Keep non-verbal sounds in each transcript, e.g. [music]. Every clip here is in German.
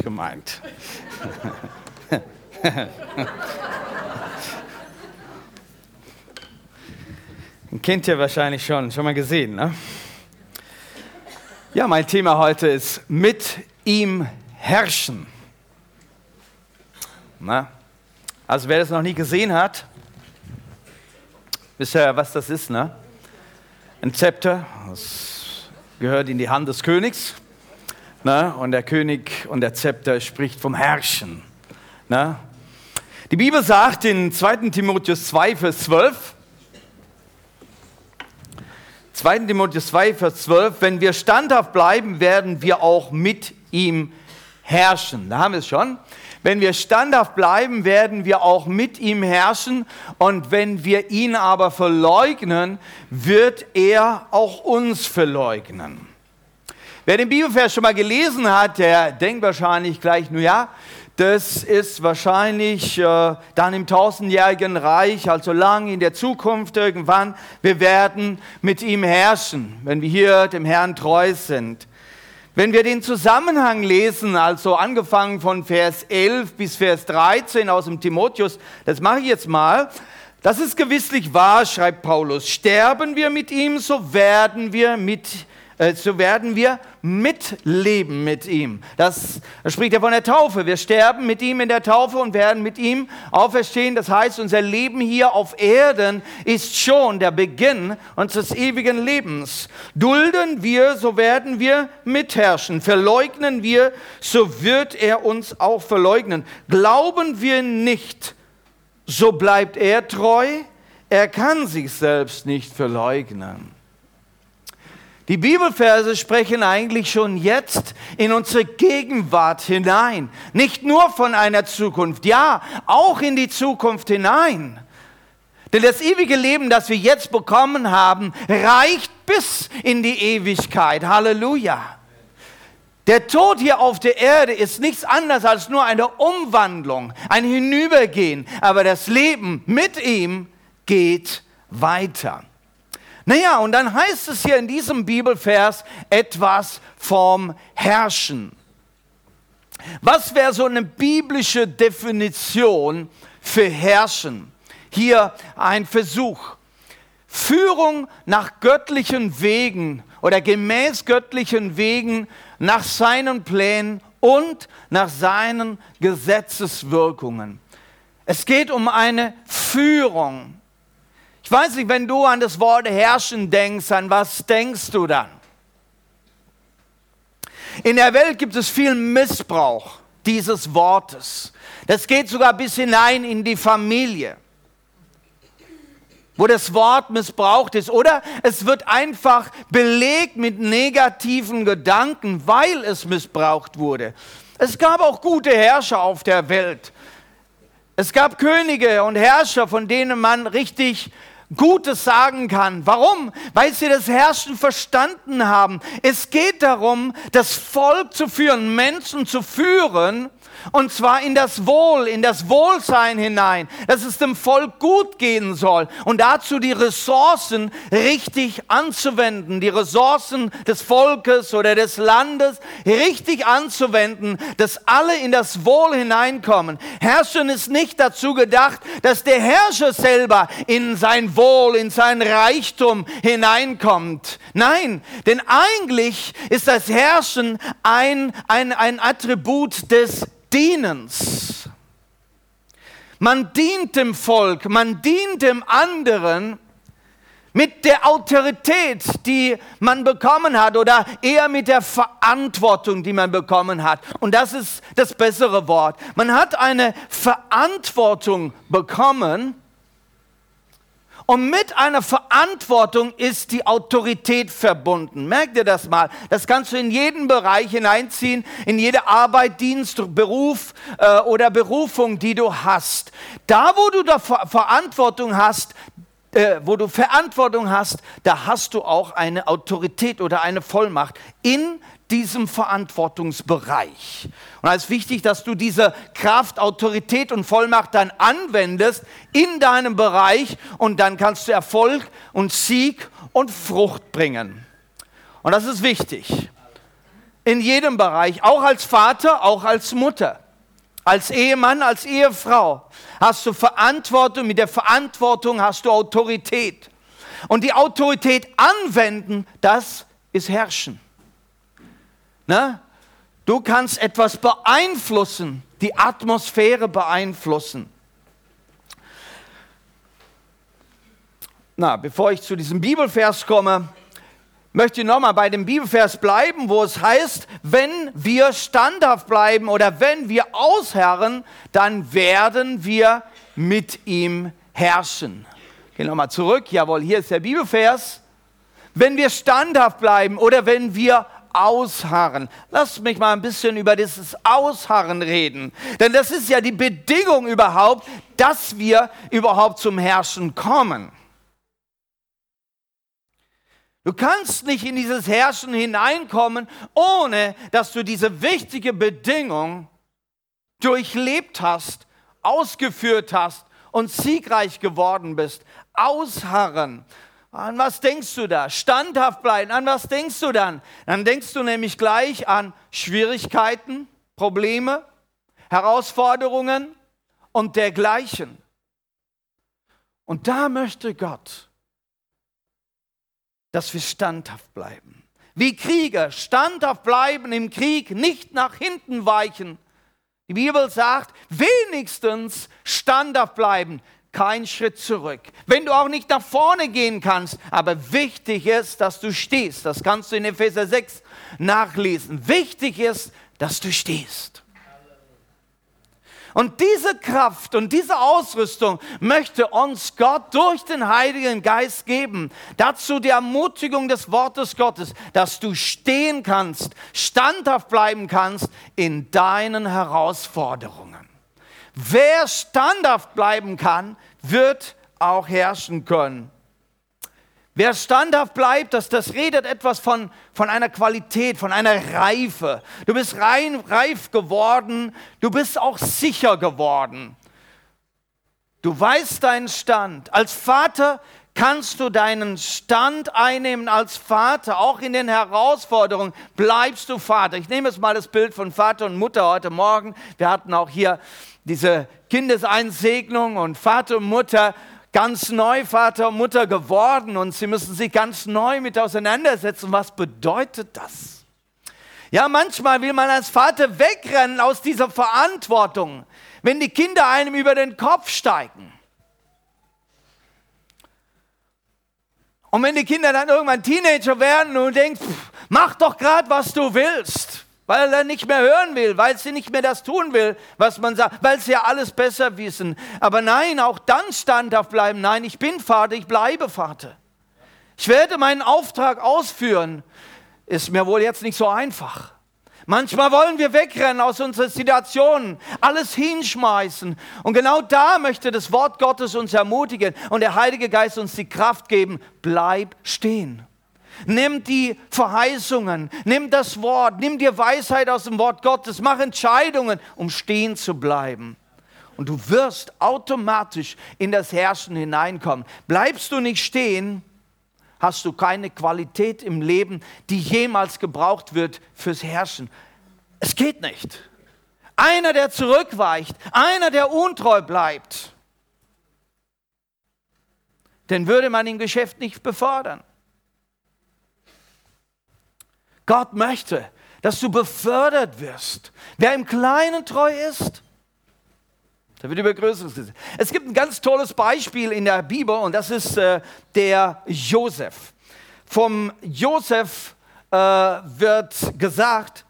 gemeint. Kennt ihr wahrscheinlich schon, schon mal gesehen, ne? Ja, mein Thema heute ist mit ihm herrschen. Na? Also wer das noch nie gesehen hat, wisst ihr, was das ist, ne? Ein Zepter, das gehört in die Hand des Königs. Ne? Und der König und der Zepter spricht vom Herrschen. Ne? Die Bibel sagt in 2. Timotheus 2, Vers 12, 2. Timotheus 2, Vers 12, wenn wir standhaft bleiben, werden wir auch mit ihm herrschen. Da haben wir es schon. Wenn wir standhaft bleiben, werden wir auch mit ihm herrschen. Und wenn wir ihn aber verleugnen, wird er auch uns verleugnen. Wer den Bibelvers schon mal gelesen hat, der denkt wahrscheinlich gleich, nur ja, das ist wahrscheinlich äh, dann im tausendjährigen Reich, also lang in der Zukunft irgendwann. Wir werden mit ihm herrschen, wenn wir hier dem Herrn treu sind. Wenn wir den Zusammenhang lesen, also angefangen von Vers 11 bis Vers 13 aus dem Timotheus, das mache ich jetzt mal. Das ist gewisslich wahr, schreibt Paulus. Sterben wir mit ihm, so werden wir mit ihm äh, so werden wir mitleben mit ihm. Das, das spricht ja von der Taufe. Wir sterben mit ihm in der Taufe und werden mit ihm auferstehen. Das heißt, unser Leben hier auf Erden ist schon der Beginn unseres ewigen Lebens. Dulden wir, so werden wir mitherrschen. Verleugnen wir, so wird er uns auch verleugnen. Glauben wir nicht, so bleibt er treu. Er kann sich selbst nicht verleugnen. Die Bibelverse sprechen eigentlich schon jetzt in unsere Gegenwart hinein. Nicht nur von einer Zukunft, ja, auch in die Zukunft hinein. Denn das ewige Leben, das wir jetzt bekommen haben, reicht bis in die Ewigkeit. Halleluja. Der Tod hier auf der Erde ist nichts anderes als nur eine Umwandlung, ein Hinübergehen. Aber das Leben mit ihm geht weiter. Naja, und dann heißt es hier in diesem Bibelvers etwas vom Herrschen. Was wäre so eine biblische Definition für Herrschen? Hier ein Versuch. Führung nach göttlichen Wegen oder gemäß göttlichen Wegen nach seinen Plänen und nach seinen Gesetzeswirkungen. Es geht um eine Führung. Weiß nicht, wenn du an das Wort herrschen denkst, an was denkst du dann? In der Welt gibt es viel Missbrauch dieses Wortes. Das geht sogar bis hinein in die Familie, wo das Wort missbraucht ist. Oder es wird einfach belegt mit negativen Gedanken, weil es missbraucht wurde. Es gab auch gute Herrscher auf der Welt. Es gab Könige und Herrscher, von denen man richtig Gutes sagen kann. Warum? Weil sie das Herrschen verstanden haben. Es geht darum, das Volk zu führen, Menschen zu führen, und zwar in das Wohl, in das Wohlsein hinein, dass es dem Volk gut gehen soll und dazu die Ressourcen richtig anzuwenden, die Ressourcen des Volkes oder des Landes richtig anzuwenden, dass alle in das Wohl hineinkommen. Herrschen ist nicht dazu gedacht, dass der Herrscher selber in sein Wohl, in sein Reichtum hineinkommt. Nein, denn eigentlich ist das Herrschen ein, ein, ein Attribut des Dienens. Man dient dem Volk, man dient dem anderen mit der Autorität, die man bekommen hat oder eher mit der Verantwortung, die man bekommen hat. Und das ist das bessere Wort. Man hat eine Verantwortung bekommen und mit einer Verantwortung ist die Autorität verbunden. Merkt ihr das mal? Das kannst du in jeden Bereich hineinziehen, in jede Arbeit, Dienst, Beruf äh, oder Berufung, die du hast. Da, wo du da Ver Verantwortung hast, äh, wo du Verantwortung hast, da hast du auch eine Autorität oder eine Vollmacht in diesem Verantwortungsbereich. Und es ist wichtig, dass du diese Kraft, Autorität und Vollmacht dann anwendest in deinem Bereich und dann kannst du Erfolg und Sieg und Frucht bringen. Und das ist wichtig. in jedem Bereich, auch als Vater, auch als Mutter, als Ehemann, als Ehefrau hast du Verantwortung, mit der Verantwortung hast du Autorität. Und die Autorität anwenden, das ist Herrschen. Na? Du kannst etwas beeinflussen, die Atmosphäre beeinflussen. Na, bevor ich zu diesem Bibelvers komme, möchte ich nochmal bei dem Bibelvers bleiben, wo es heißt, wenn wir standhaft bleiben oder wenn wir ausharren, dann werden wir mit ihm herrschen. Gehen nochmal zurück. Jawohl, hier ist der Bibelvers. Wenn wir standhaft bleiben oder wenn wir ausharren. Lasst mich mal ein bisschen über dieses Ausharren reden. Denn das ist ja die Bedingung überhaupt, dass wir überhaupt zum Herrschen kommen. Du kannst nicht in dieses Herrschen hineinkommen, ohne dass du diese wichtige Bedingung durchlebt hast, ausgeführt hast und siegreich geworden bist. Ausharren. An was denkst du da? Standhaft bleiben. An was denkst du dann? Dann denkst du nämlich gleich an Schwierigkeiten, Probleme, Herausforderungen und dergleichen. Und da möchte Gott, dass wir standhaft bleiben. Wie Krieger standhaft bleiben im Krieg, nicht nach hinten weichen. Die Bibel sagt, wenigstens standhaft bleiben, kein Schritt zurück. Wenn du auch nicht nach vorne gehen kannst, aber wichtig ist, dass du stehst. Das kannst du in Epheser 6 nachlesen. Wichtig ist, dass du stehst. Und diese Kraft und diese Ausrüstung möchte uns Gott durch den Heiligen Geist geben. Dazu die Ermutigung des Wortes Gottes, dass du stehen kannst, standhaft bleiben kannst in deinen Herausforderungen. Wer standhaft bleiben kann, wird auch herrschen können. Wer standhaft bleibt, das, das redet etwas von, von einer Qualität, von einer Reife. Du bist rein, reif geworden, du bist auch sicher geworden. Du weißt deinen Stand. Als Vater kannst du deinen Stand einnehmen als Vater, auch in den Herausforderungen bleibst du Vater. Ich nehme jetzt mal das Bild von Vater und Mutter heute Morgen. Wir hatten auch hier diese Kindeseinsegnung und Vater und Mutter ganz neu Vater und Mutter geworden und sie müssen sich ganz neu mit auseinandersetzen. Was bedeutet das? Ja, manchmal will man als Vater wegrennen aus dieser Verantwortung, wenn die Kinder einem über den Kopf steigen. Und wenn die Kinder dann irgendwann Teenager werden und denkst, mach doch gerade, was du willst weil er nicht mehr hören will, weil sie nicht mehr das tun will, was man sagt, weil sie ja alles besser wissen. Aber nein, auch dann standhaft bleiben. Nein, ich bin Vater, ich bleibe Vater. Ich werde meinen Auftrag ausführen. Ist mir wohl jetzt nicht so einfach. Manchmal wollen wir wegrennen aus unseren Situationen, alles hinschmeißen. Und genau da möchte das Wort Gottes uns ermutigen und der Heilige Geist uns die Kraft geben, bleib stehen. Nimm die Verheißungen, nimm das Wort, nimm dir Weisheit aus dem Wort Gottes, mach Entscheidungen, um stehen zu bleiben. Und du wirst automatisch in das Herrschen hineinkommen. Bleibst du nicht stehen, hast du keine Qualität im Leben, die jemals gebraucht wird fürs Herrschen. Es geht nicht. Einer, der zurückweicht, einer, der untreu bleibt, den würde man im Geschäft nicht befördern. Gott möchte, dass du befördert wirst. Wer im Kleinen treu ist, der wird über Größeres gesehen. Es gibt ein ganz tolles Beispiel in der Bibel und das ist äh, der Josef. Vom Josef äh, wird gesagt,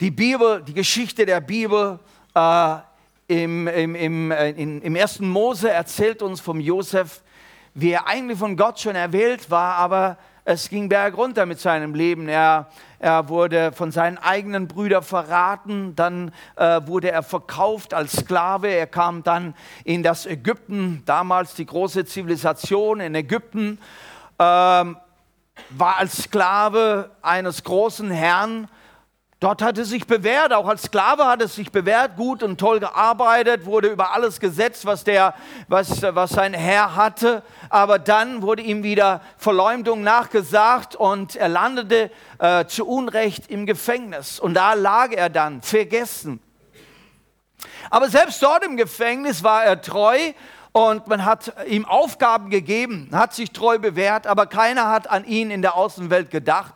die Bibel, die Geschichte der Bibel äh, im, im, im, äh, in, im ersten Mose erzählt uns vom Josef, wie er eigentlich von Gott schon erwählt war, aber es ging bergunter mit seinem Leben. Er, er wurde von seinen eigenen Brüdern verraten, dann äh, wurde er verkauft als Sklave. Er kam dann in das Ägypten, damals die große Zivilisation in Ägypten, ähm, war als Sklave eines großen Herrn Dort hat er sich bewährt, auch als Sklave hat er sich bewährt, gut und toll gearbeitet, wurde über alles gesetzt, was, der, was, was sein Herr hatte. Aber dann wurde ihm wieder Verleumdung nachgesagt und er landete äh, zu Unrecht im Gefängnis. Und da lag er dann, vergessen. Aber selbst dort im Gefängnis war er treu und man hat ihm Aufgaben gegeben, hat sich treu bewährt, aber keiner hat an ihn in der Außenwelt gedacht.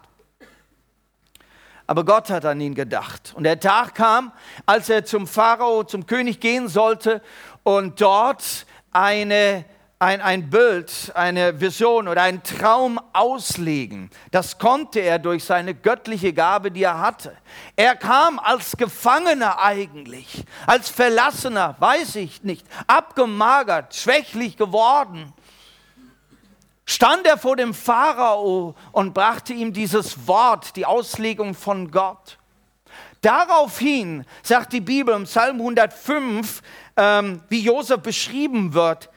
Aber Gott hat an ihn gedacht. Und der Tag kam, als er zum Pharao, zum König gehen sollte und dort eine, ein, ein Bild, eine Vision oder einen Traum auslegen. Das konnte er durch seine göttliche Gabe, die er hatte. Er kam als Gefangener eigentlich, als Verlassener, weiß ich nicht, abgemagert, schwächlich geworden stand er vor dem Pharao und brachte ihm dieses Wort, die Auslegung von Gott. Daraufhin sagt die Bibel im Psalm 105, ähm, wie Josef beschrieben wird,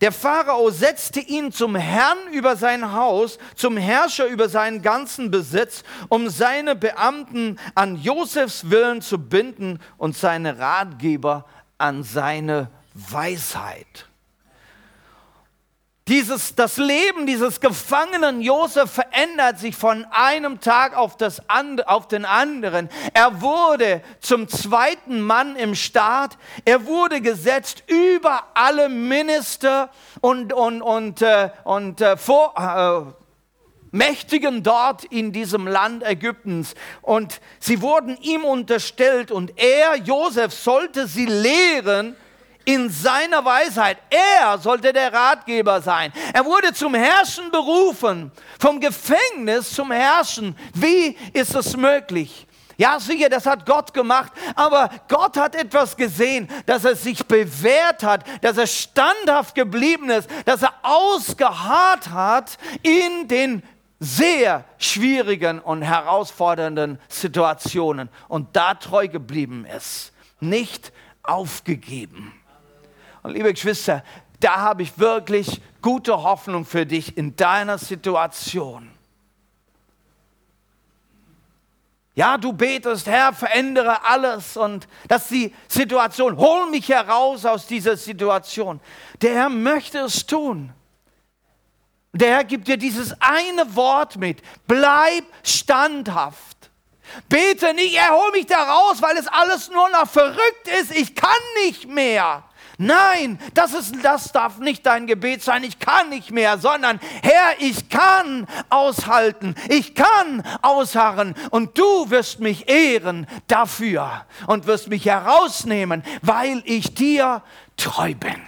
der Pharao setzte ihn zum Herrn über sein Haus, zum Herrscher über seinen ganzen Besitz, um seine Beamten an Josefs Willen zu binden und seine Ratgeber an seine Weisheit. Dieses, das Leben dieses Gefangenen Josef verändert sich von einem Tag auf, das, auf den anderen. Er wurde zum zweiten Mann im Staat. Er wurde gesetzt über alle Minister und, und, und, äh, und äh, vor, äh, Mächtigen dort in diesem Land Ägyptens. Und sie wurden ihm unterstellt und er, Josef, sollte sie lehren, in seiner Weisheit. Er sollte der Ratgeber sein. Er wurde zum Herrschen berufen, vom Gefängnis zum Herrschen. Wie ist es möglich? Ja, sicher, das hat Gott gemacht, aber Gott hat etwas gesehen, dass er sich bewährt hat, dass er standhaft geblieben ist, dass er ausgeharrt hat in den sehr schwierigen und herausfordernden Situationen und da treu geblieben ist, nicht aufgegeben. Und liebe Geschwister, da habe ich wirklich gute Hoffnung für dich in deiner Situation. Ja, du betest, Herr, verändere alles und das ist die Situation. Hol mich heraus aus dieser Situation. Der Herr möchte es tun. Der Herr gibt dir dieses eine Wort mit. Bleib standhaft. Bete nicht, er hol mich da raus, weil es alles nur noch verrückt ist. Ich kann nicht mehr. Nein, das, ist, das darf nicht dein Gebet sein. Ich kann nicht mehr, sondern Herr, ich kann aushalten. Ich kann ausharren. Und du wirst mich ehren dafür und wirst mich herausnehmen, weil ich dir treu bin.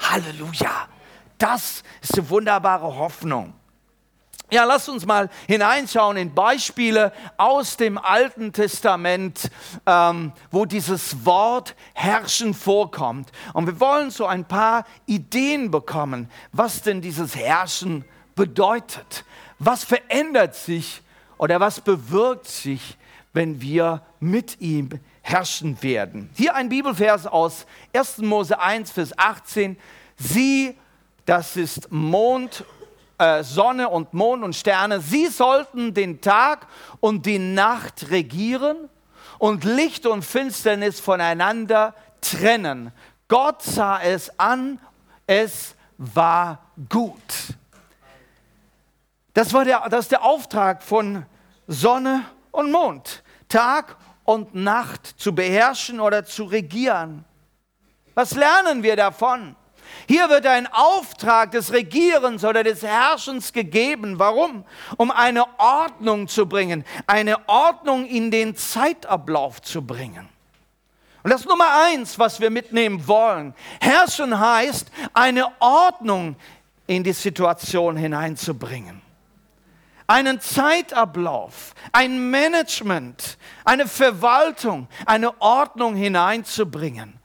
Halleluja. Das ist eine wunderbare Hoffnung. Ja, lasst uns mal hineinschauen in Beispiele aus dem Alten Testament, ähm, wo dieses Wort herrschen vorkommt. Und wir wollen so ein paar Ideen bekommen, was denn dieses Herrschen bedeutet. Was verändert sich oder was bewirkt sich, wenn wir mit ihm herrschen werden. Hier ein Bibelvers aus 1. Mose 1, Vers 18. Sie, das ist Mond äh, Sonne und Mond und Sterne, sie sollten den Tag und die Nacht regieren und Licht und Finsternis voneinander trennen. Gott sah es an, es war gut. Das, war der, das ist der Auftrag von Sonne und Mond, Tag und Nacht zu beherrschen oder zu regieren. Was lernen wir davon? Hier wird ein Auftrag des Regierens oder des Herrschens gegeben. Warum? Um eine Ordnung zu bringen, eine Ordnung in den Zeitablauf zu bringen. Und das ist Nummer eins, was wir mitnehmen wollen. Herrschen heißt, eine Ordnung in die Situation hineinzubringen. Einen Zeitablauf, ein Management, eine Verwaltung, eine Ordnung hineinzubringen.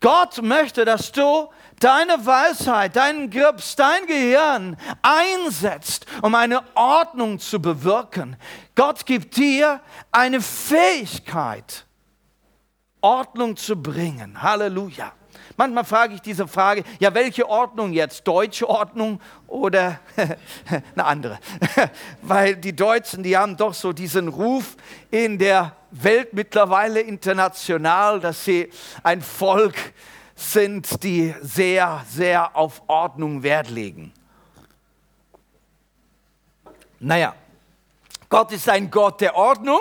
Gott möchte, dass du deine Weisheit, deinen Grips, dein Gehirn einsetzt, um eine Ordnung zu bewirken. Gott gibt dir eine Fähigkeit, Ordnung zu bringen. Halleluja. Manchmal frage ich diese Frage, ja, welche Ordnung jetzt? Deutsche Ordnung oder [laughs] eine andere? [laughs] Weil die Deutschen, die haben doch so diesen Ruf in der Welt mittlerweile international, dass sie ein Volk sind, die sehr, sehr auf Ordnung Wert legen. Naja, Gott ist ein Gott der Ordnung,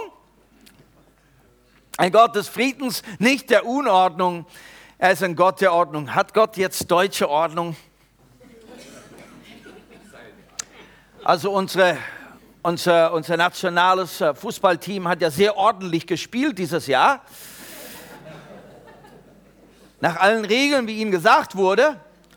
ein Gott des Friedens, nicht der Unordnung. Er ist ein Gott der Ordnung. Hat Gott jetzt deutsche Ordnung? Also unsere, unser, unser nationales äh, Fußballteam hat ja sehr ordentlich gespielt dieses Jahr. Nach allen Regeln, wie Ihnen gesagt wurde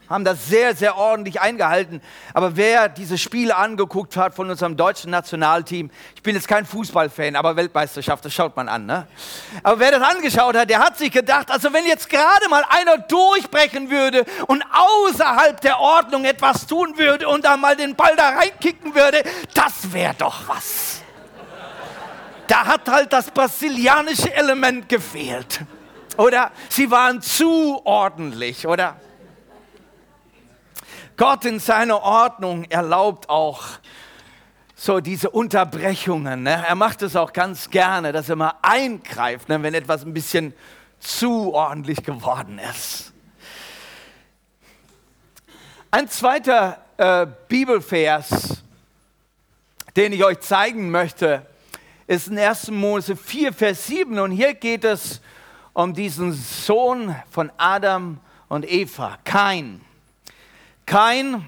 haben das sehr, sehr ordentlich eingehalten. Aber wer diese Spiele angeguckt hat von unserem deutschen Nationalteam, ich bin jetzt kein Fußballfan, aber Weltmeisterschaft, das schaut man an. Ne? Aber wer das angeschaut hat, der hat sich gedacht, also wenn jetzt gerade mal einer durchbrechen würde und außerhalb der Ordnung etwas tun würde und da mal den Ball da reinkicken würde, das wäre doch was. Da hat halt das brasilianische Element gefehlt. Oder sie waren zu ordentlich, oder? Gott in seiner Ordnung erlaubt auch so diese Unterbrechungen. Ne? Er macht es auch ganz gerne, dass er mal eingreift, ne? wenn etwas ein bisschen zu ordentlich geworden ist. Ein zweiter äh, Bibelvers, den ich euch zeigen möchte, ist in 1. Mose 4, Vers 7. Und hier geht es um diesen Sohn von Adam und Eva, Kain. Kein,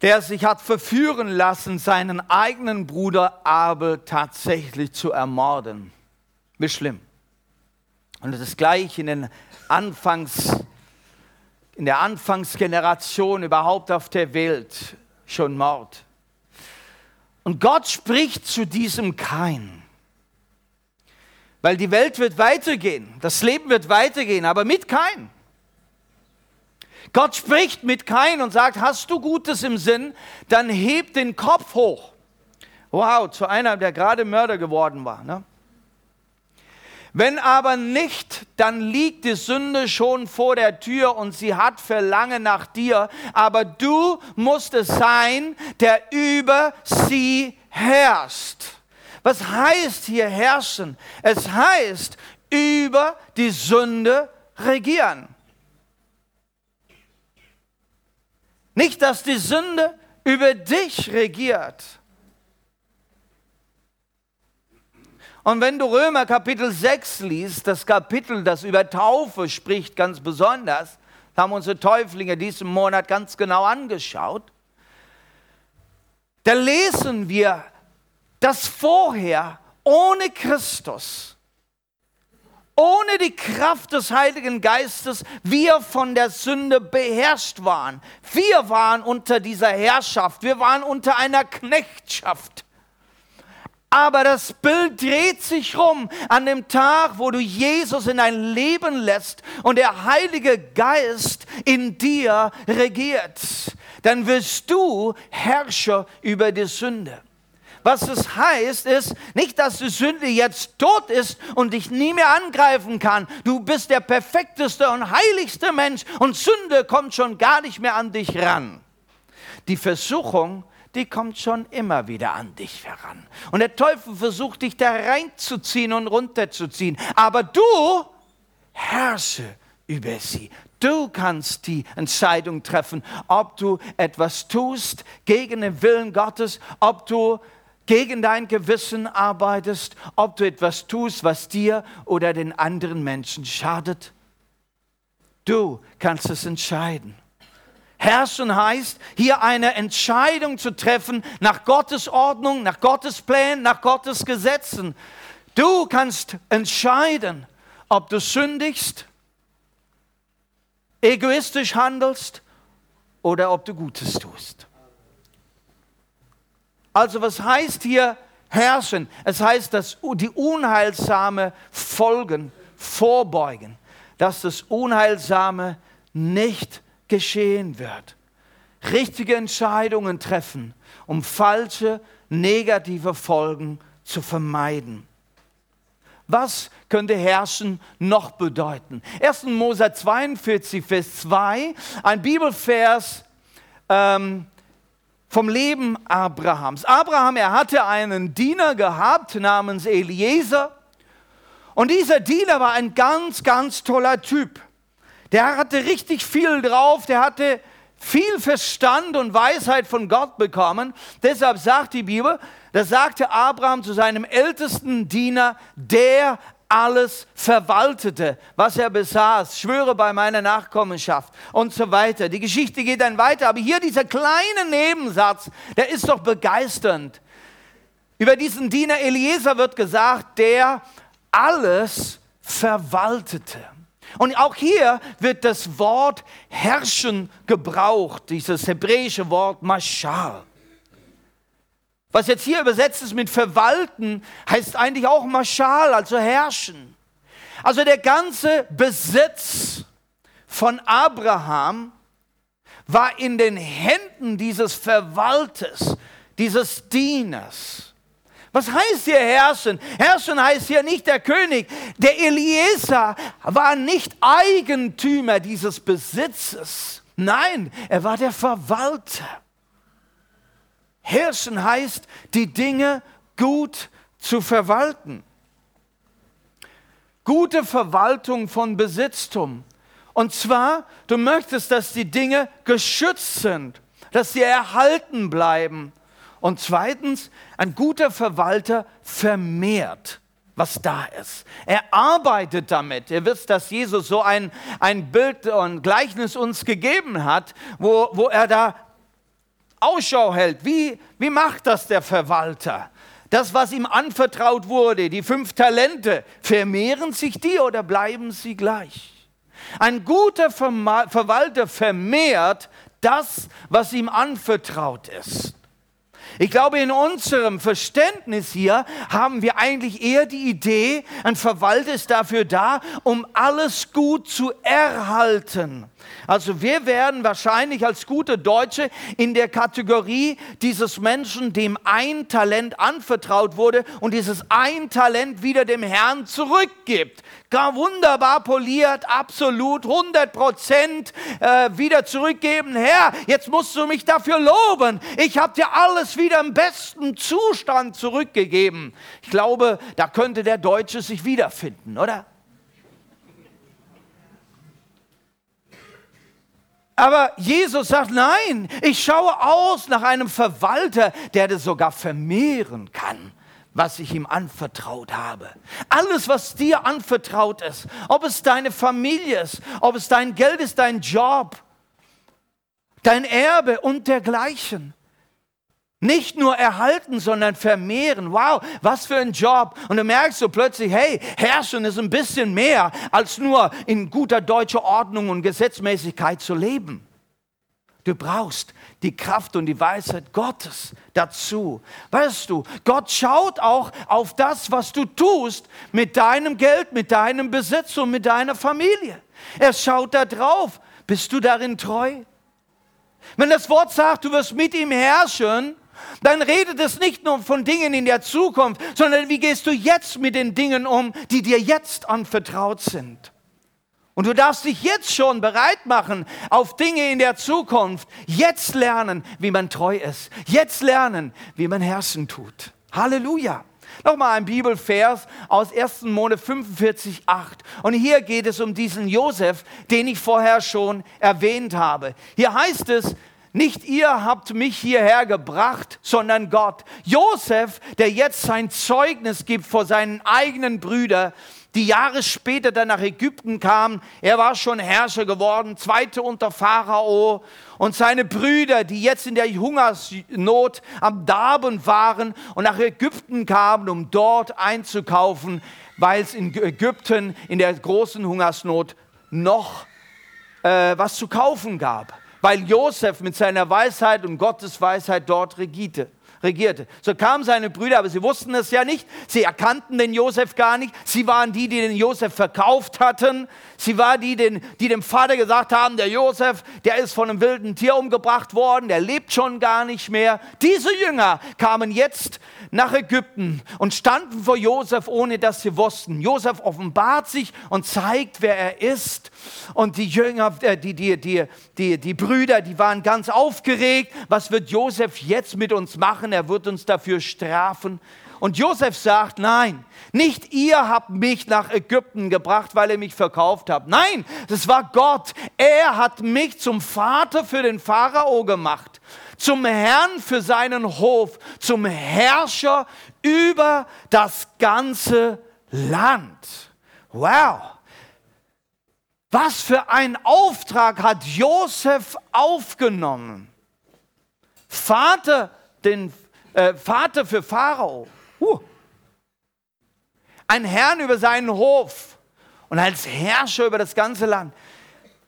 der sich hat verführen lassen, seinen eigenen Bruder Abel tatsächlich zu ermorden. Wie schlimm. Und das ist gleich in, den Anfangs, in der Anfangsgeneration überhaupt auf der Welt schon Mord. Und Gott spricht zu diesem Kain. Weil die Welt wird weitergehen, das Leben wird weitergehen, aber mit Kain. Gott spricht mit Kain und sagt, hast du Gutes im Sinn, dann heb den Kopf hoch. Wow, zu einer, der gerade Mörder geworden war. Ne? Wenn aber nicht, dann liegt die Sünde schon vor der Tür und sie hat Verlangen nach dir, aber du musst es sein, der über sie herrscht. Was heißt hier herrschen? Es heißt über die Sünde regieren. Nicht, dass die Sünde über dich regiert. Und wenn du Römer Kapitel 6 liest, das Kapitel, das über Taufe spricht, ganz besonders, haben unsere Täuflinge diesen Monat ganz genau angeschaut, da lesen wir, dass vorher ohne Christus ohne die Kraft des Heiligen Geistes wir von der Sünde beherrscht waren. Wir waren unter dieser Herrschaft, wir waren unter einer Knechtschaft. Aber das Bild dreht sich rum an dem Tag, wo du Jesus in dein Leben lässt und der Heilige Geist in dir regiert. Dann wirst du Herrscher über die Sünde. Was es heißt, ist nicht, dass die Sünde jetzt tot ist und dich nie mehr angreifen kann. Du bist der perfekteste und heiligste Mensch und Sünde kommt schon gar nicht mehr an dich ran. Die Versuchung, die kommt schon immer wieder an dich heran. Und der Teufel versucht dich da reinzuziehen und runterzuziehen. Aber du herrsche über sie. Du kannst die Entscheidung treffen, ob du etwas tust gegen den Willen Gottes, ob du gegen dein Gewissen arbeitest, ob du etwas tust, was dir oder den anderen Menschen schadet. Du kannst es entscheiden. Herrschen heißt, hier eine Entscheidung zu treffen nach Gottes Ordnung, nach Gottes Plänen, nach Gottes Gesetzen. Du kannst entscheiden, ob du sündigst, egoistisch handelst oder ob du Gutes tust. Also was heißt hier herrschen? Es heißt, dass die unheilsame Folgen vorbeugen, dass das Unheilsame nicht geschehen wird. Richtige Entscheidungen treffen, um falsche, negative Folgen zu vermeiden. Was könnte herrschen noch bedeuten? 1. Mose 42, Vers 2, ein Bibelvers ähm, vom Leben Abrahams. Abraham, er hatte einen Diener gehabt namens Eliezer. Und dieser Diener war ein ganz, ganz toller Typ. Der hatte richtig viel drauf, der hatte viel Verstand und Weisheit von Gott bekommen. Deshalb sagt die Bibel, da sagte Abraham zu seinem ältesten Diener, der alles verwaltete, was er besaß, schwöre bei meiner Nachkommenschaft und so weiter. Die Geschichte geht dann weiter, aber hier dieser kleine Nebensatz, der ist doch begeisternd. Über diesen Diener Eliezer wird gesagt, der alles verwaltete. Und auch hier wird das Wort herrschen gebraucht, dieses hebräische Wort Mashal. Was jetzt hier übersetzt ist mit verwalten, heißt eigentlich auch Mashal, also herrschen. Also der ganze Besitz von Abraham war in den Händen dieses Verwalters, dieses Dieners. Was heißt hier herrschen? Herrschen heißt hier nicht der König. Der Eliezer war nicht Eigentümer dieses Besitzes. Nein, er war der Verwalter. Herrschen heißt, die Dinge gut zu verwalten. Gute Verwaltung von Besitztum. Und zwar, du möchtest, dass die Dinge geschützt sind, dass sie erhalten bleiben. Und zweitens, ein guter Verwalter vermehrt, was da ist. Er arbeitet damit. Ihr wisst, dass Jesus so ein, ein Bild und Gleichnis uns gegeben hat, wo, wo er da Ausschau hält. Wie, wie macht das der Verwalter? Das, was ihm anvertraut wurde, die fünf Talente, vermehren sich die oder bleiben sie gleich? Ein guter Verwalter vermehrt das, was ihm anvertraut ist. Ich glaube, in unserem Verständnis hier haben wir eigentlich eher die Idee, ein Verwalter ist dafür da, um alles gut zu erhalten. Also wir werden wahrscheinlich als gute Deutsche in der Kategorie dieses Menschen, dem ein Talent anvertraut wurde und dieses ein Talent wieder dem Herrn zurückgibt. Gar wunderbar poliert, absolut, 100 Prozent äh, wieder zurückgeben. Herr, jetzt musst du mich dafür loben. Ich habe dir alles wieder im besten Zustand zurückgegeben. Ich glaube, da könnte der Deutsche sich wiederfinden, oder? Aber Jesus sagt, nein, ich schaue aus nach einem Verwalter, der das sogar vermehren kann, was ich ihm anvertraut habe. Alles, was dir anvertraut ist, ob es deine Familie ist, ob es dein Geld ist, dein Job, dein Erbe und dergleichen. Nicht nur erhalten, sondern vermehren. Wow, was für ein Job. Und du merkst so plötzlich, hey, Herrschen ist ein bisschen mehr als nur in guter deutscher Ordnung und Gesetzmäßigkeit zu leben. Du brauchst die Kraft und die Weisheit Gottes dazu. Weißt du, Gott schaut auch auf das, was du tust mit deinem Geld, mit deinem Besitz und mit deiner Familie. Er schaut da drauf. Bist du darin treu? Wenn das Wort sagt, du wirst mit ihm herrschen, dann redet es nicht nur von Dingen in der Zukunft, sondern wie gehst du jetzt mit den Dingen um, die dir jetzt anvertraut sind. Und du darfst dich jetzt schon bereit machen auf Dinge in der Zukunft. Jetzt lernen, wie man treu ist. Jetzt lernen, wie man herrschen tut. Halleluja. Nochmal ein Bibelvers aus 1. Mone 45, 8. Und hier geht es um diesen Josef, den ich vorher schon erwähnt habe. Hier heißt es, nicht ihr habt mich hierher gebracht, sondern Gott. Josef, der jetzt sein Zeugnis gibt vor seinen eigenen Brüdern, die Jahre später dann nach Ägypten kam. Er war schon Herrscher geworden, zweite unter Pharao. Und seine Brüder, die jetzt in der Hungersnot am Darben waren und nach Ägypten kamen, um dort einzukaufen, weil es in Ägypten in der großen Hungersnot noch äh, was zu kaufen gab weil Josef mit seiner Weisheit und Gottes Weisheit dort regierte. regierte. So kamen seine Brüder, aber sie wussten es ja nicht. Sie erkannten den Josef gar nicht. Sie waren die, die den Josef verkauft hatten. Sie waren die, die dem Vater gesagt haben, der Josef, der ist von einem wilden Tier umgebracht worden, der lebt schon gar nicht mehr. Diese Jünger kamen jetzt nach Ägypten und standen vor Josef, ohne dass sie wussten. Josef offenbart sich und zeigt, wer er ist. Und die Jünger, äh, die, die, die, die, die Brüder, die waren ganz aufgeregt. Was wird Josef jetzt mit uns machen? Er wird uns dafür strafen. Und Josef sagt, nein, nicht ihr habt mich nach Ägypten gebracht, weil ihr mich verkauft habt. Nein, das war Gott. Er hat mich zum Vater für den Pharao gemacht zum Herrn für seinen Hof, zum Herrscher über das ganze Land. Wow! Was für ein Auftrag hat Josef aufgenommen? Vater, den, äh, Vater für Pharao. Uh. Ein Herrn über seinen Hof und als Herrscher über das ganze Land.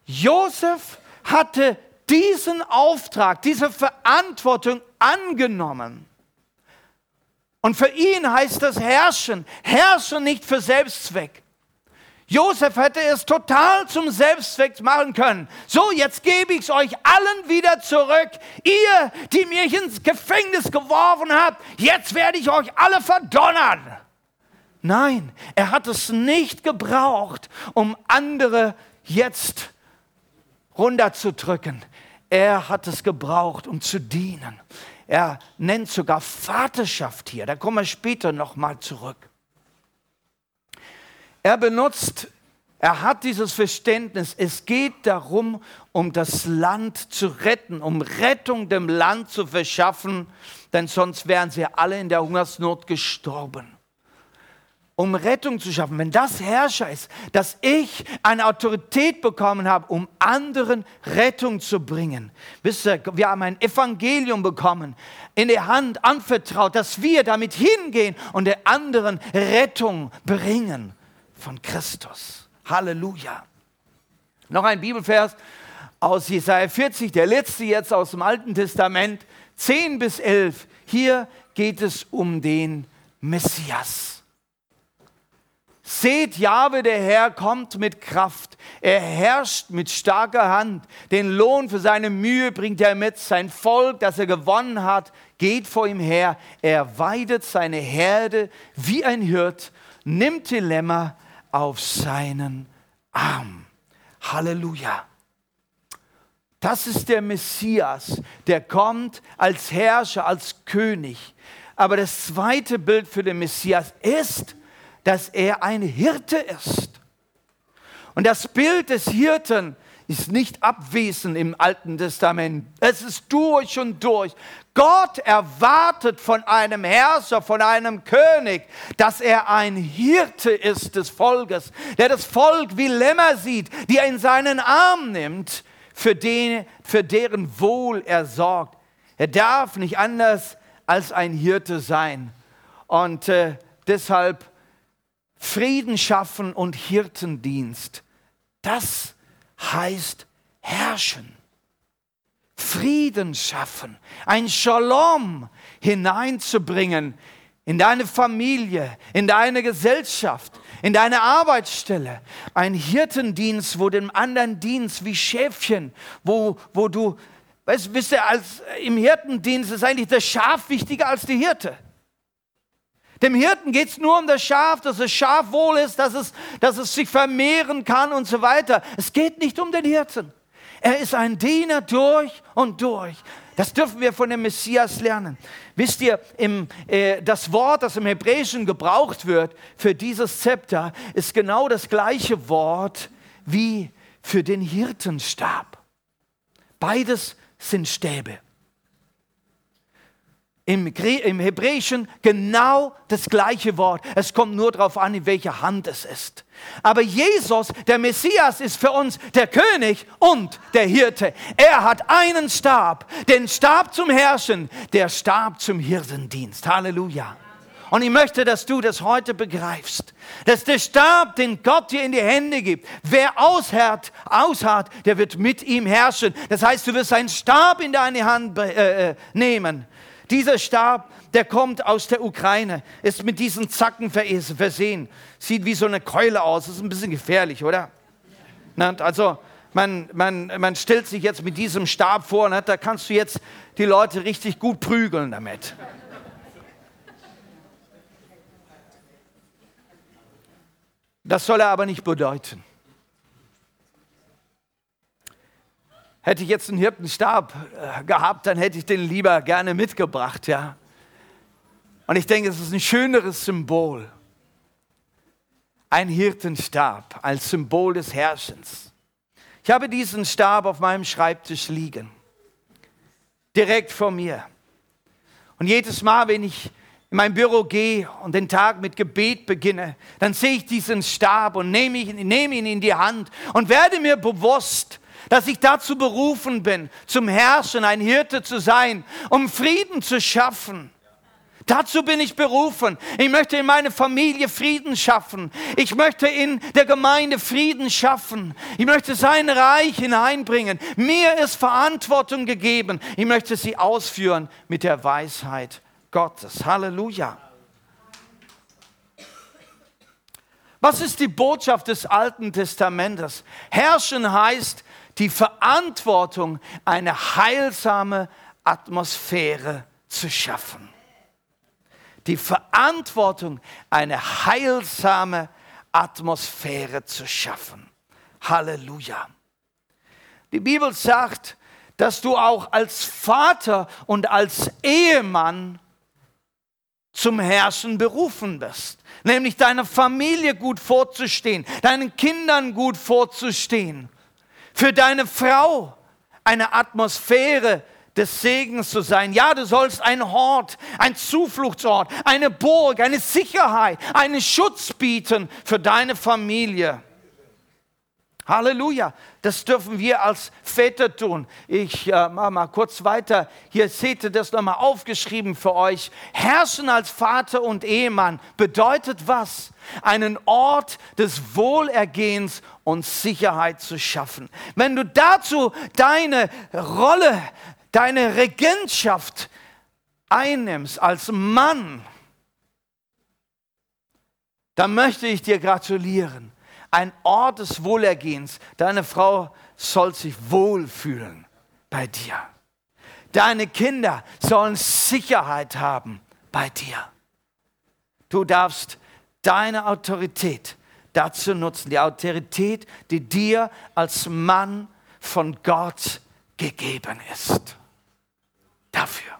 Josef hatte diesen Auftrag, diese Verantwortung angenommen. Und für ihn heißt das Herrschen. Herrschen nicht für Selbstzweck. Josef hätte es total zum Selbstzweck machen können. So, jetzt gebe ich es euch allen wieder zurück. Ihr, die mich ins Gefängnis geworfen habt, jetzt werde ich euch alle verdonnern. Nein, er hat es nicht gebraucht, um andere jetzt runterzudrücken. Er hat es gebraucht, um zu dienen. Er nennt sogar Vaterschaft hier. Da kommen wir später nochmal zurück. Er benutzt, er hat dieses Verständnis. Es geht darum, um das Land zu retten, um Rettung dem Land zu verschaffen, denn sonst wären sie alle in der Hungersnot gestorben um Rettung zu schaffen, wenn das Herrscher ist, dass ich eine Autorität bekommen habe, um anderen Rettung zu bringen. Wisst ihr, wir haben ein Evangelium bekommen, in der Hand anvertraut, dass wir damit hingehen und der anderen Rettung bringen von Christus. Halleluja. Noch ein Bibelvers aus Jesaja 40, der letzte jetzt aus dem Alten Testament, 10 bis 11. Hier geht es um den Messias. Seht, Jahwe, der Herr kommt mit Kraft. Er herrscht mit starker Hand. Den Lohn für seine Mühe bringt er mit. Sein Volk, das er gewonnen hat, geht vor ihm her. Er weidet seine Herde wie ein Hirt, nimmt die Lämmer auf seinen Arm. Halleluja. Das ist der Messias, der kommt als Herrscher, als König. Aber das zweite Bild für den Messias ist, dass er ein Hirte ist. Und das Bild des Hirten ist nicht abwesend im Alten Testament. Es ist durch und durch. Gott erwartet von einem Herrscher, von einem König, dass er ein Hirte ist des Volkes, der das Volk wie Lämmer sieht, die er in seinen Arm nimmt, für, den, für deren Wohl er sorgt. Er darf nicht anders als ein Hirte sein. Und äh, deshalb Frieden schaffen und Hirtendienst. Das heißt herrschen. Frieden schaffen, ein Shalom hineinzubringen in deine Familie, in deine Gesellschaft, in deine Arbeitsstelle. Ein Hirtendienst, wo dem anderen Dienst wie Schäfchen, wo, wo du, weißt, wisst ihr, als, im Hirtendienst ist eigentlich das Schaf wichtiger als die Hirte. Dem Hirten geht es nur um das Schaf, dass das Schaf wohl ist, dass es, dass es sich vermehren kann und so weiter. Es geht nicht um den Hirten. Er ist ein Diener durch und durch. Das dürfen wir von dem Messias lernen. Wisst ihr, im, äh, das Wort, das im Hebräischen gebraucht wird für dieses Zepter, ist genau das gleiche Wort wie für den Hirtenstab. Beides sind Stäbe im, im Hebräischen genau das gleiche Wort. Es kommt nur darauf an, in welcher Hand es ist. Aber Jesus, der Messias, ist für uns der König und der Hirte. Er hat einen Stab, den Stab zum Herrschen, der Stab zum Hirtendienst. Halleluja. Und ich möchte, dass du das heute begreifst, dass der Stab, den Gott dir in die Hände gibt, wer ausharrt, ausharrt, der wird mit ihm herrschen. Das heißt, du wirst einen Stab in deine Hand äh, äh nehmen Dieser Stab, der kommt aus der Ukraine, ist mit diesen Zacken versehen. Sieht wie so eine Keule aus, ist ein bisschen gefährlich, oder? Also man, man, man stellt sich jetzt mit diesem Stab vor, da kannst du jetzt die Leute richtig gut prügeln damit. Das soll er aber nicht bedeuten. Hätte ich jetzt einen Hirtenstab äh, gehabt, dann hätte ich den lieber gerne mitgebracht, ja. Und ich denke, es ist ein schöneres Symbol. Ein Hirtenstab als Symbol des Herrschens. Ich habe diesen Stab auf meinem Schreibtisch liegen, direkt vor mir. Und jedes Mal, wenn ich in mein Büro gehe und den Tag mit Gebet beginne, dann sehe ich diesen Stab und nehme ihn, nehme ihn in die Hand und werde mir bewusst, dass ich dazu berufen bin, zum Herrschen, ein Hirte zu sein, um Frieden zu schaffen. Dazu bin ich berufen. Ich möchte in meine Familie Frieden schaffen. Ich möchte in der Gemeinde Frieden schaffen. Ich möchte sein Reich hineinbringen. Mir ist Verantwortung gegeben. Ich möchte sie ausführen mit der Weisheit Gottes. Halleluja. Was ist die Botschaft des Alten Testamentes? Herrschen heißt die Verantwortung, eine heilsame Atmosphäre zu schaffen. Die Verantwortung, eine heilsame Atmosphäre zu schaffen. Halleluja. Die Bibel sagt, dass du auch als Vater und als Ehemann zum Herrschen berufen bist. Nämlich deiner Familie gut vorzustehen, deinen Kindern gut vorzustehen, für deine Frau eine Atmosphäre des Segens zu sein. Ja, du sollst ein Hort, ein Zufluchtsort, eine Burg, eine Sicherheit, einen Schutz bieten für deine Familie. Halleluja. Das dürfen wir als Väter tun. Ich äh, mache mal kurz weiter. Hier seht ihr das nochmal aufgeschrieben für euch. Herrschen als Vater und Ehemann bedeutet was? Einen Ort des Wohlergehens und Sicherheit zu schaffen. Wenn du dazu deine Rolle, deine Regentschaft einnimmst als Mann, dann möchte ich dir gratulieren ein Ort des Wohlergehens. Deine Frau soll sich wohlfühlen bei dir. Deine Kinder sollen Sicherheit haben bei dir. Du darfst deine Autorität dazu nutzen, die Autorität, die dir als Mann von Gott gegeben ist. Dafür.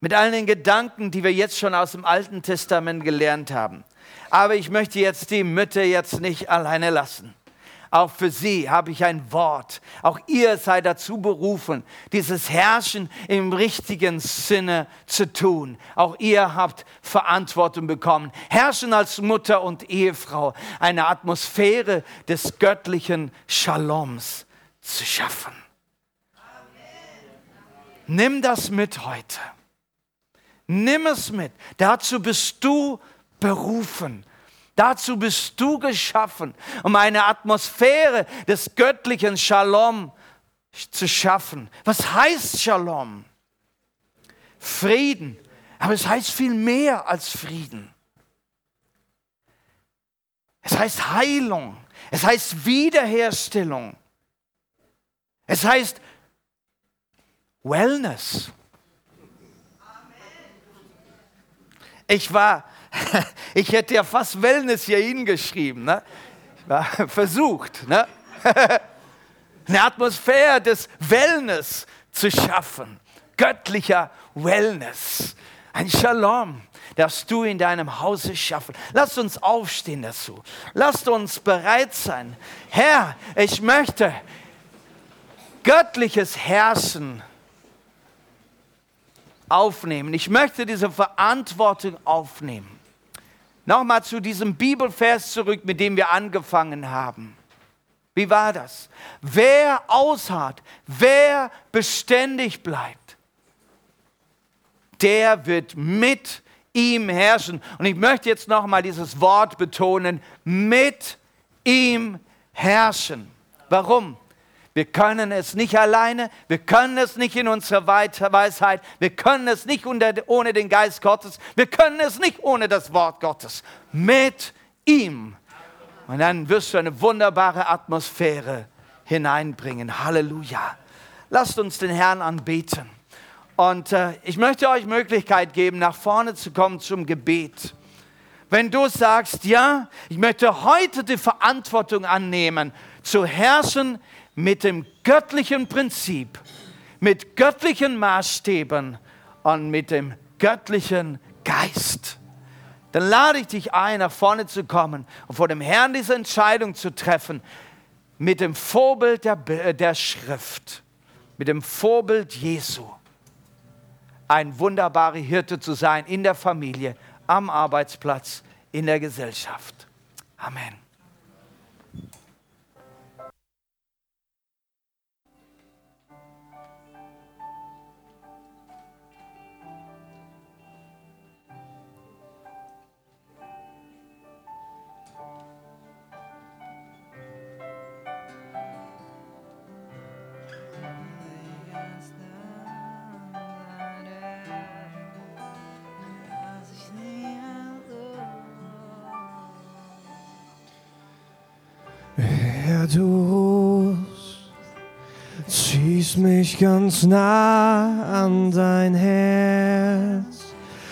Mit all den Gedanken, die wir jetzt schon aus dem Alten Testament gelernt haben, aber ich möchte jetzt die Mütter jetzt nicht alleine lassen. Auch für sie habe ich ein Wort. Auch ihr seid dazu berufen, dieses Herrschen im richtigen Sinne zu tun. Auch ihr habt Verantwortung bekommen. Herrschen als Mutter und Ehefrau, eine Atmosphäre des göttlichen Shaloms zu schaffen. Nimm das mit heute. Nimm es mit. Dazu bist du berufen. Dazu bist du geschaffen, um eine Atmosphäre des göttlichen Shalom zu schaffen. Was heißt Shalom? Frieden. Aber es heißt viel mehr als Frieden. Es heißt Heilung. Es heißt Wiederherstellung. Es heißt Wellness. Ich war [laughs] ich hätte ja fast Wellness hier hingeschrieben. Ne? [laughs] Versucht. Ne? [laughs] Eine Atmosphäre des Wellness zu schaffen. Göttlicher Wellness. Ein Shalom darfst du in deinem Hause schaffen. Lass uns aufstehen dazu. Lasst uns bereit sein. Herr, ich möchte göttliches Herrschen aufnehmen. Ich möchte diese Verantwortung aufnehmen. Nochmal zu diesem Bibelvers zurück, mit dem wir angefangen haben. Wie war das? Wer ausharrt, wer beständig bleibt, der wird mit ihm herrschen. Und ich möchte jetzt nochmal dieses Wort betonen, mit ihm herrschen. Warum? Wir können es nicht alleine, wir können es nicht in unserer Weisheit, wir können es nicht ohne den Geist Gottes, wir können es nicht ohne das Wort Gottes. Mit ihm. Und dann wirst du eine wunderbare Atmosphäre hineinbringen. Halleluja. Lasst uns den Herrn anbeten. Und äh, ich möchte euch Möglichkeit geben, nach vorne zu kommen zum Gebet. Wenn du sagst, ja, ich möchte heute die Verantwortung annehmen, zu herrschen mit dem göttlichen Prinzip, mit göttlichen Maßstäben und mit dem göttlichen Geist. Dann lade ich dich ein, nach vorne zu kommen und vor dem Herrn diese Entscheidung zu treffen, mit dem Vorbild der, der Schrift, mit dem Vorbild Jesu, ein wunderbarer Hirte zu sein in der Familie, am Arbeitsplatz, in der Gesellschaft. Amen. Du ziehst mich ganz nah an dein Herz.